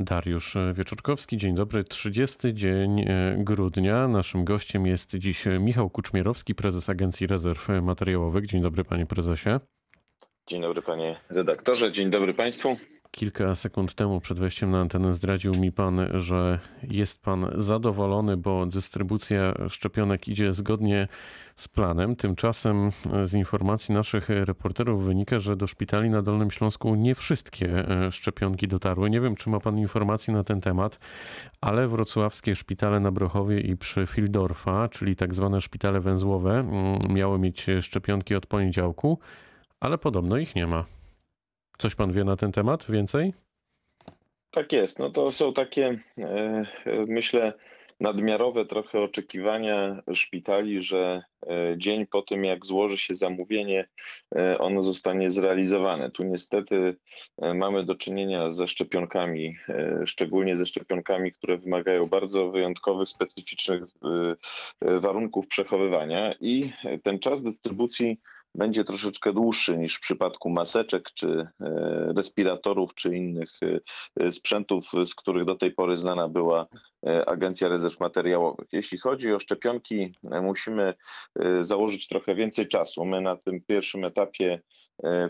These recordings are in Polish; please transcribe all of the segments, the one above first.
Dariusz Wieczorkowski, dzień dobry. 30 dzień e, grudnia. Naszym gościem jest dziś Michał Kuczmierowski, prezes Agencji Rezerw Materiałowych. Dzień dobry, panie prezesie. Dzień dobry, panie redaktorze. Dzień dobry państwu. Kilka sekund temu przed wejściem na antenę zdradził mi pan, że jest pan zadowolony, bo dystrybucja szczepionek idzie zgodnie z planem. Tymczasem z informacji naszych reporterów wynika, że do szpitali na Dolnym Śląsku nie wszystkie e, szczepionki dotarły. Nie wiem, czy ma pan informacji na ten temat, ale wrocławskie szpitale na Brochowie i przy Fildorfa, czyli tak zwane szpitale węzłowe, mm, miały mieć szczepionki od poniedziałku, ale podobno ich nie ma. Coś pan wie na ten temat więcej? Tak jest. No to są takie, e, myślę, nadmiarowe trochę oczekiwania szpitali, że e, dzień po tym, jak złoży się zamówienie, e, ono zostanie zrealizowane. Tu niestety mamy do czynienia ze szczepionkami, szczególnie ze szczepionkami, które wymagają bardzo wyjątkowych, specyficznych warunków przechowywania i ten czas dystrybucji będzie troszeczkę dłuższy niż w przypadku maseczek, czy e, respiratorów, czy innych e, sprzętów, z których do tej pory znana była e, Agencja Rezerw Materiałowych. Jeśli chodzi o szczepionki, musimy założyć trochę więcej czasu. My na tym pierwszym etapie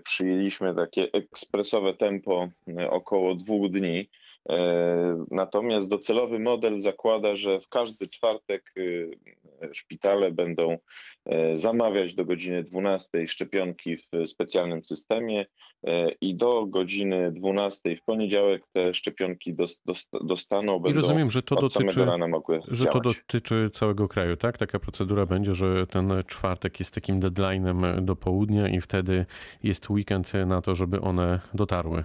przyjęliśmy takie ekspresowe tempo około dwóch dni. Natomiast docelowy model zakłada, że w każdy czwartek szpitale będą e, zamawiać do godziny 12 szczepionki w specjalnym systemie e, i do godziny 12 w poniedziałek te szczepionki dostaną. Będą I rozumiem, że to dotyczy, że to dotyczy całego kraju, tak? Taka procedura będzie, że ten czwartek jest takim deadline'em do południa i wtedy jest weekend na to, żeby one dotarły.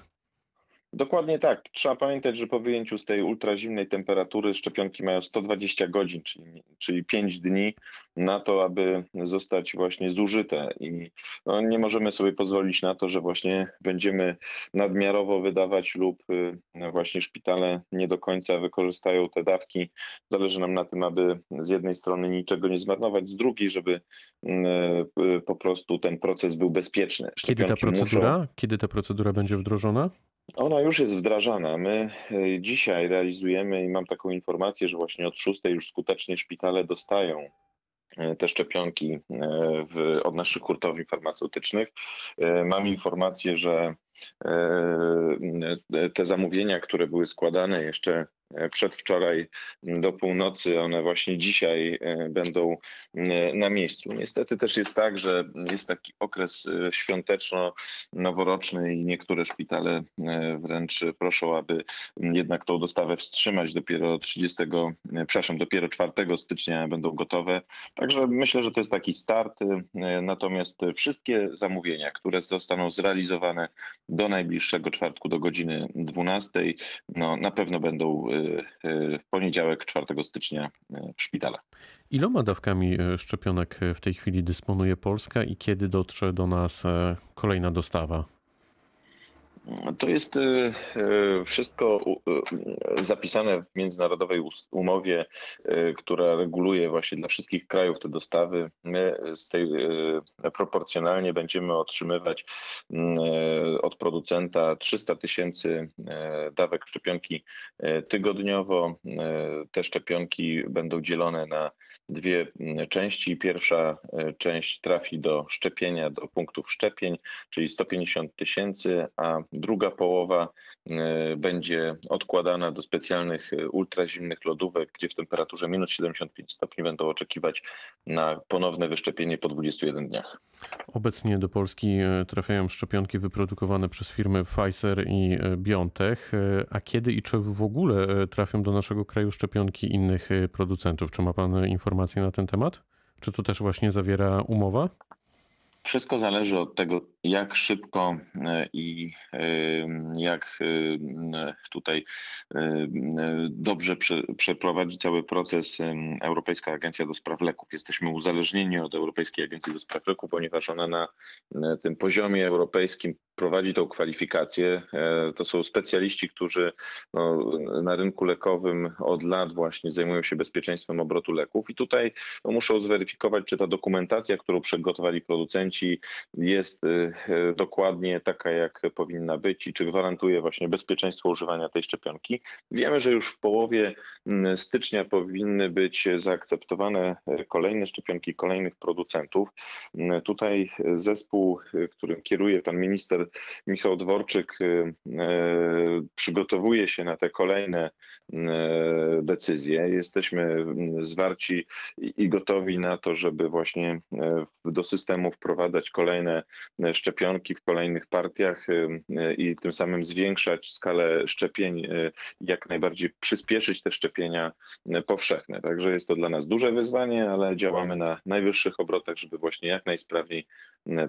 Dokładnie tak. Trzeba pamiętać, że po wyjęciu z tej ultrazimnej temperatury szczepionki mają 120 godzin, czyli, czyli 5 dni na to, aby zostać właśnie zużyte. I no, nie możemy sobie pozwolić na to, że właśnie będziemy nadmiarowo wydawać lub y, właśnie szpitale nie do końca wykorzystają te dawki. Zależy nam na tym, aby z jednej strony niczego nie zmarnować, z drugiej, żeby y, y, po prostu ten proces był bezpieczny. Kiedy ta procedura, muszą... kiedy ta procedura będzie wdrożona? Ona już jest wdrażana. My e, dzisiaj realizujemy i mam taką informację, że właśnie od szóstej już skutecznie szpitale dostają te szczepionki e, w, od naszych hurtowni farmaceutycznych. Mam informację, że te zamówienia, które były składane jeszcze E, przedwczoraj do północy, one właśnie dzisiaj e, będą e, na miejscu. Niestety też jest tak, że jest taki okres świąteczno-noworoczny i niektóre szpitale wręcz proszą, aby jednak tą dostawę wstrzymać dopiero 30, przepraszam, dopiero 4 stycznia będą gotowe. Także myślę, że to jest taki start. Natomiast wszystkie zamówienia, które zostaną zrealizowane do najbliższego czwartku do godziny 12, no, na pewno będą w poniedziałek 4 stycznia w szpitalach. Iloma dawkami e, szczepionek w tej chwili dysponuje Polska i kiedy dotrze do nas kolejna dostawa? To jest e, e, wszystko e, zapisane w międzynarodowej umowie, która reguluje właśnie dla wszystkich krajów te dostawy. My z tej proporcjonalnie będziemy otrzymywać od producenta 300 tysięcy dawek szczepionki tygodniowo. Te szczepionki będą dzielone na dwie części. Pierwsza część trafi do szczepienia, do punktów szczepień, czyli 150 tysięcy, a Druga połowa e, będzie odkładana do specjalnych e, ultrazimnych lodówek, gdzie w temperaturze minus 75 stopni będą oczekiwać na ponowne wyszczepienie po 21 dniach. Obecnie do Polski e, trafiają szczepionki wyprodukowane przez firmy Pfizer i BioNTech. A kiedy i czy w ogóle trafią do naszego kraju szczepionki innych producentów? Czy ma Pan informacje na ten temat? Czy to też właśnie zawiera umowa? Wszystko zależy od tego, jak szybko e, i e, jak e, tutaj dobrze przeprowadzi cały proces Europejska Agencja do Spraw Leków. Jesteśmy uzależnieni od Europejskiej Agencji do Spraw Leków, ponieważ ona na tym poziomie europejskim prowadzi tą kwalifikację. To są specjaliści, którzy no, na rynku lekowym od lat właśnie zajmują się bezpieczeństwem obrotu leków i tutaj no, muszą zweryfikować, czy ta dokumentacja, którą przygotowali producenci, jest dokładnie taka, jak powinna być i czy gwarantuje właśnie bezpieczeństwo używania tej szczepionki. Wiemy, że już w połowie stycznia powinny być zaakceptowane kolejne szczepionki kolejnych producentów. Tutaj zespół, którym kieruje pan minister Michał Dworczyk, przygotowuje się na te kolejne decyzje. Jesteśmy zwarci i gotowi na to, żeby właśnie do systemu wprowadzać kolejne e, szczepionki w kolejnych partiach e, i tym samym zwiększać skalę szczepień, e, jak najbardziej przyspieszyć te szczepienia powszechne. Także jest to dla nas duże wyzwanie, ale działamy na najwyższych obrotach, żeby właśnie jak najsprawniej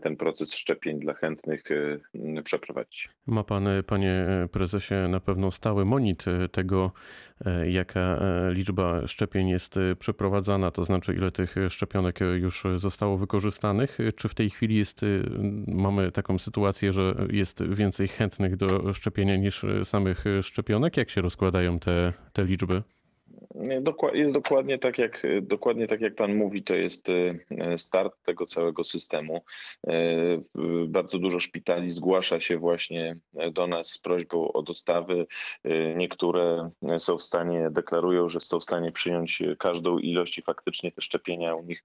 ten proces szczepień dla chętnych przeprowadzić. Ma pan, panie prezesie, na pewno stały monit tego, jaka liczba szczepień jest przeprowadzana, to znaczy ile tych szczepionek już zostało wykorzystanych. Czy w tej chwili jest, mamy taką sytuację, że jest więcej chętnych do szczepienia niż samych szczepionek? Jak się rozkładają te, te liczby? Jest dokładnie tak, jak, dokładnie tak jak Pan mówi, to jest e, start tego całego systemu. E, bardzo dużo szpitali zgłasza się właśnie do nas z prośbą o dostawy. E, niektóre są w stanie, deklarują, że są w stanie przyjąć każdą ilość i faktycznie te szczepienia u nich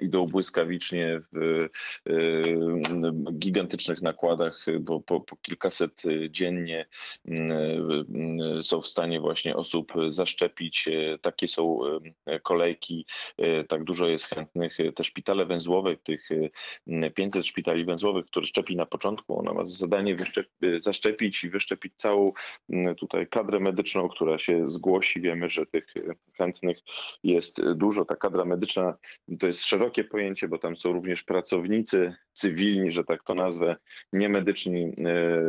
idą błyskawicznie w gigantycznych nakładach, bo po, po kilkaset dziennie są w stanie właśnie osób zaszczepić takie są kolejki, e, tak dużo jest chętnych. Te szpitale węzłowe, tych 500 szpitali węzłowych, które szczepi na początku, ona ma za zadanie zaszczepić i wyszczepić całą tutaj kadrę medyczną, która się zgłosi. Wiemy, że tych chętnych jest dużo. Ta kadra medyczna to jest szerokie pojęcie, bo tam są również pracownicy cywilni, że tak to nazwę, niemedyczni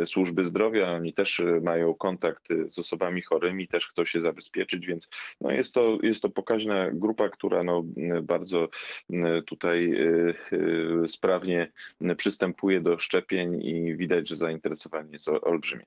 służby zdrowia. Oni też mają kontakt z osobami chorymi, też chcą się zabezpieczyć, więc no jest, to, jest to pokaźna grupa, która no bardzo tutaj y, y, sprawnie przystępuje do szczepień i widać, że zainteresowanie jest olbrzymie.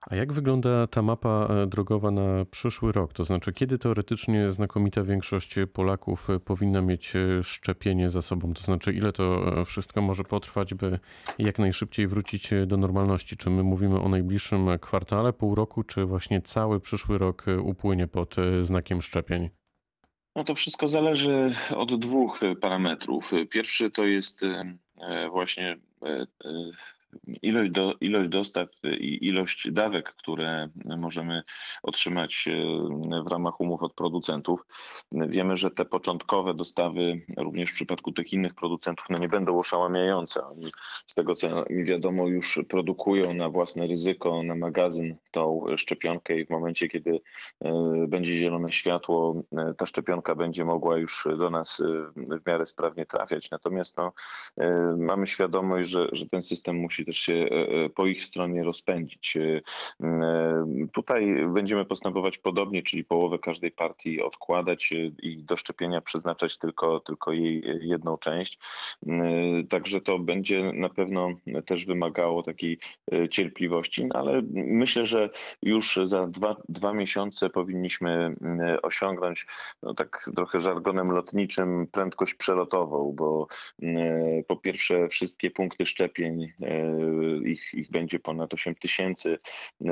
A jak wygląda ta mapa e, drogowa na przyszły rok? To znaczy, kiedy teoretycznie znakomita większość Polaków e, powinna mieć e, szczepienie za sobą? To znaczy, ile to wszystko może potrwać, by jak najszybciej wrócić do normalności? Czy my mówimy o najbliższym kwartale, pół roku, czy właśnie cały przyszły rok upłynie pod znakiem szczepień? No to wszystko zależy od dwóch parametrów. Pierwszy to jest właśnie ilość, do, ilość dostaw i ilość dawek, które możemy otrzymać e, w ramach umów od producentów. Wiemy, że te początkowe dostawy, również w przypadku tych innych producentów, no nie będą oszałamiające. Oni z tego, co mi wiadomo, już produkują na własne ryzyko, na magazyn tą szczepionkę i w momencie, kiedy e, będzie zielone światło, e, ta szczepionka będzie mogła już do nas w miarę sprawnie trafiać. Natomiast no, mamy świadomość, że, że ten system musi musi też się e, e, po ich stronie rozpędzić. E, tutaj będziemy postępować podobnie, czyli połowę każdej partii odkładać i do szczepienia przeznaczać tylko, tylko jej jedną część. Także to będzie na pewno też wymagało takiej cierpliwości, no ale myślę, że już za dwa, dwa miesiące powinniśmy osiągnąć no tak trochę żargonem lotniczym prędkość przelotową, bo po pierwsze wszystkie punkty szczepień ich, ich będzie ponad 8 tysięcy,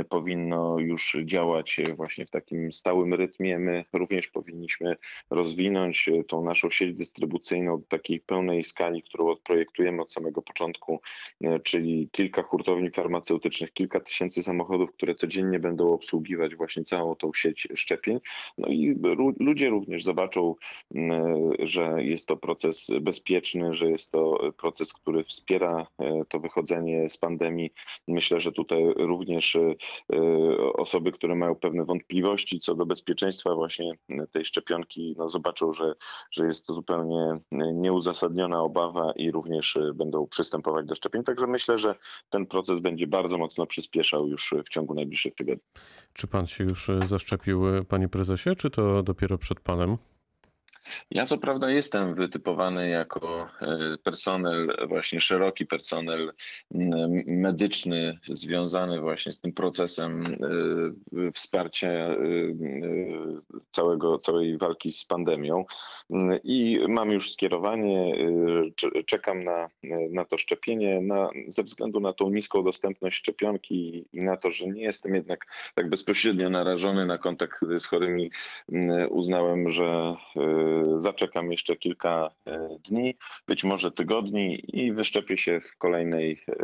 powinno już działać właśnie w takim stałym rytmie. My również powinniśmy rozwinąć tą naszą sieć dystrybucyjną do takiej pełnej skali, którą odprojektujemy od samego początku, czyli kilka hurtowni farmaceutycznych, kilka tysięcy samochodów, które codziennie będą obsługiwać właśnie całą tą sieć szczepień. No i ludzie również zobaczą, że jest to proces bezpieczny, że jest to proces, który wspiera e, to wychodzenie z pandemii. Myślę, że tutaj również e, osoby, które mają pewne wątpliwości co do bezpieczeństwa właśnie tej szczepionki, no zobaczą, że, że jest to zupełnie nieuzasadniona obawa i również będą przystępować do szczepień. Także myślę, że ten proces będzie bardzo mocno przyspieszał już w ciągu najbliższych tygodni. Czy pan się już zaszczepił, panie prezesie, czy to dopiero przed panem? Ja co prawda jestem wytypowany jako e, personel, właśnie szeroki personel medyczny związany właśnie z tym procesem e, wsparcia e, całego, całej walki z pandemią. I mam już skierowanie, cze- czekam na, na to szczepienie na, ze względu na tą niską dostępność szczepionki i na to, że nie jestem jednak tak bezpośrednio narażony na kontakt z chorymi uznałem, że zaczekam jeszcze kilka e, dni, być może tygodni i wyszczepię się w kolejnej e,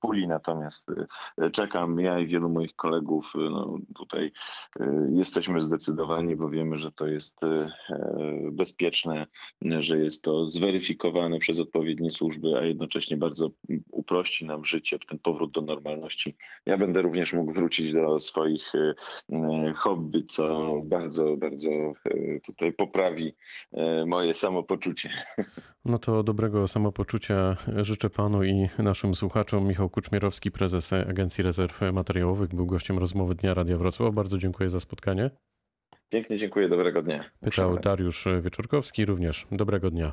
puli. Natomiast e, czekam, ja i wielu moich kolegów, no, tutaj jesteśmy zdecydowani, bo wiemy, że to jest bezpieczne, że jest to zweryfikowane przez odpowiednie służby, a jednocześnie bardzo uprości nam życie, ten powrót do normalności. Ja będę również mógł wrócić do swoich hobby, co bardzo, bardzo tutaj poprawi e, moje samopoczucie. No to dobrego samopoczucia życzę panu i naszym słuchaczom. Michał Kuczmierowski, prezes Agencji Rezerw Materiałowych, był gościem rozmowy Dnia Radia Wrocław. Bardzo dziękuję za spotkanie. Pięknie dziękuję, dobrego dnia. Pytał Dariusz Wieczorkowski, również dobrego dnia.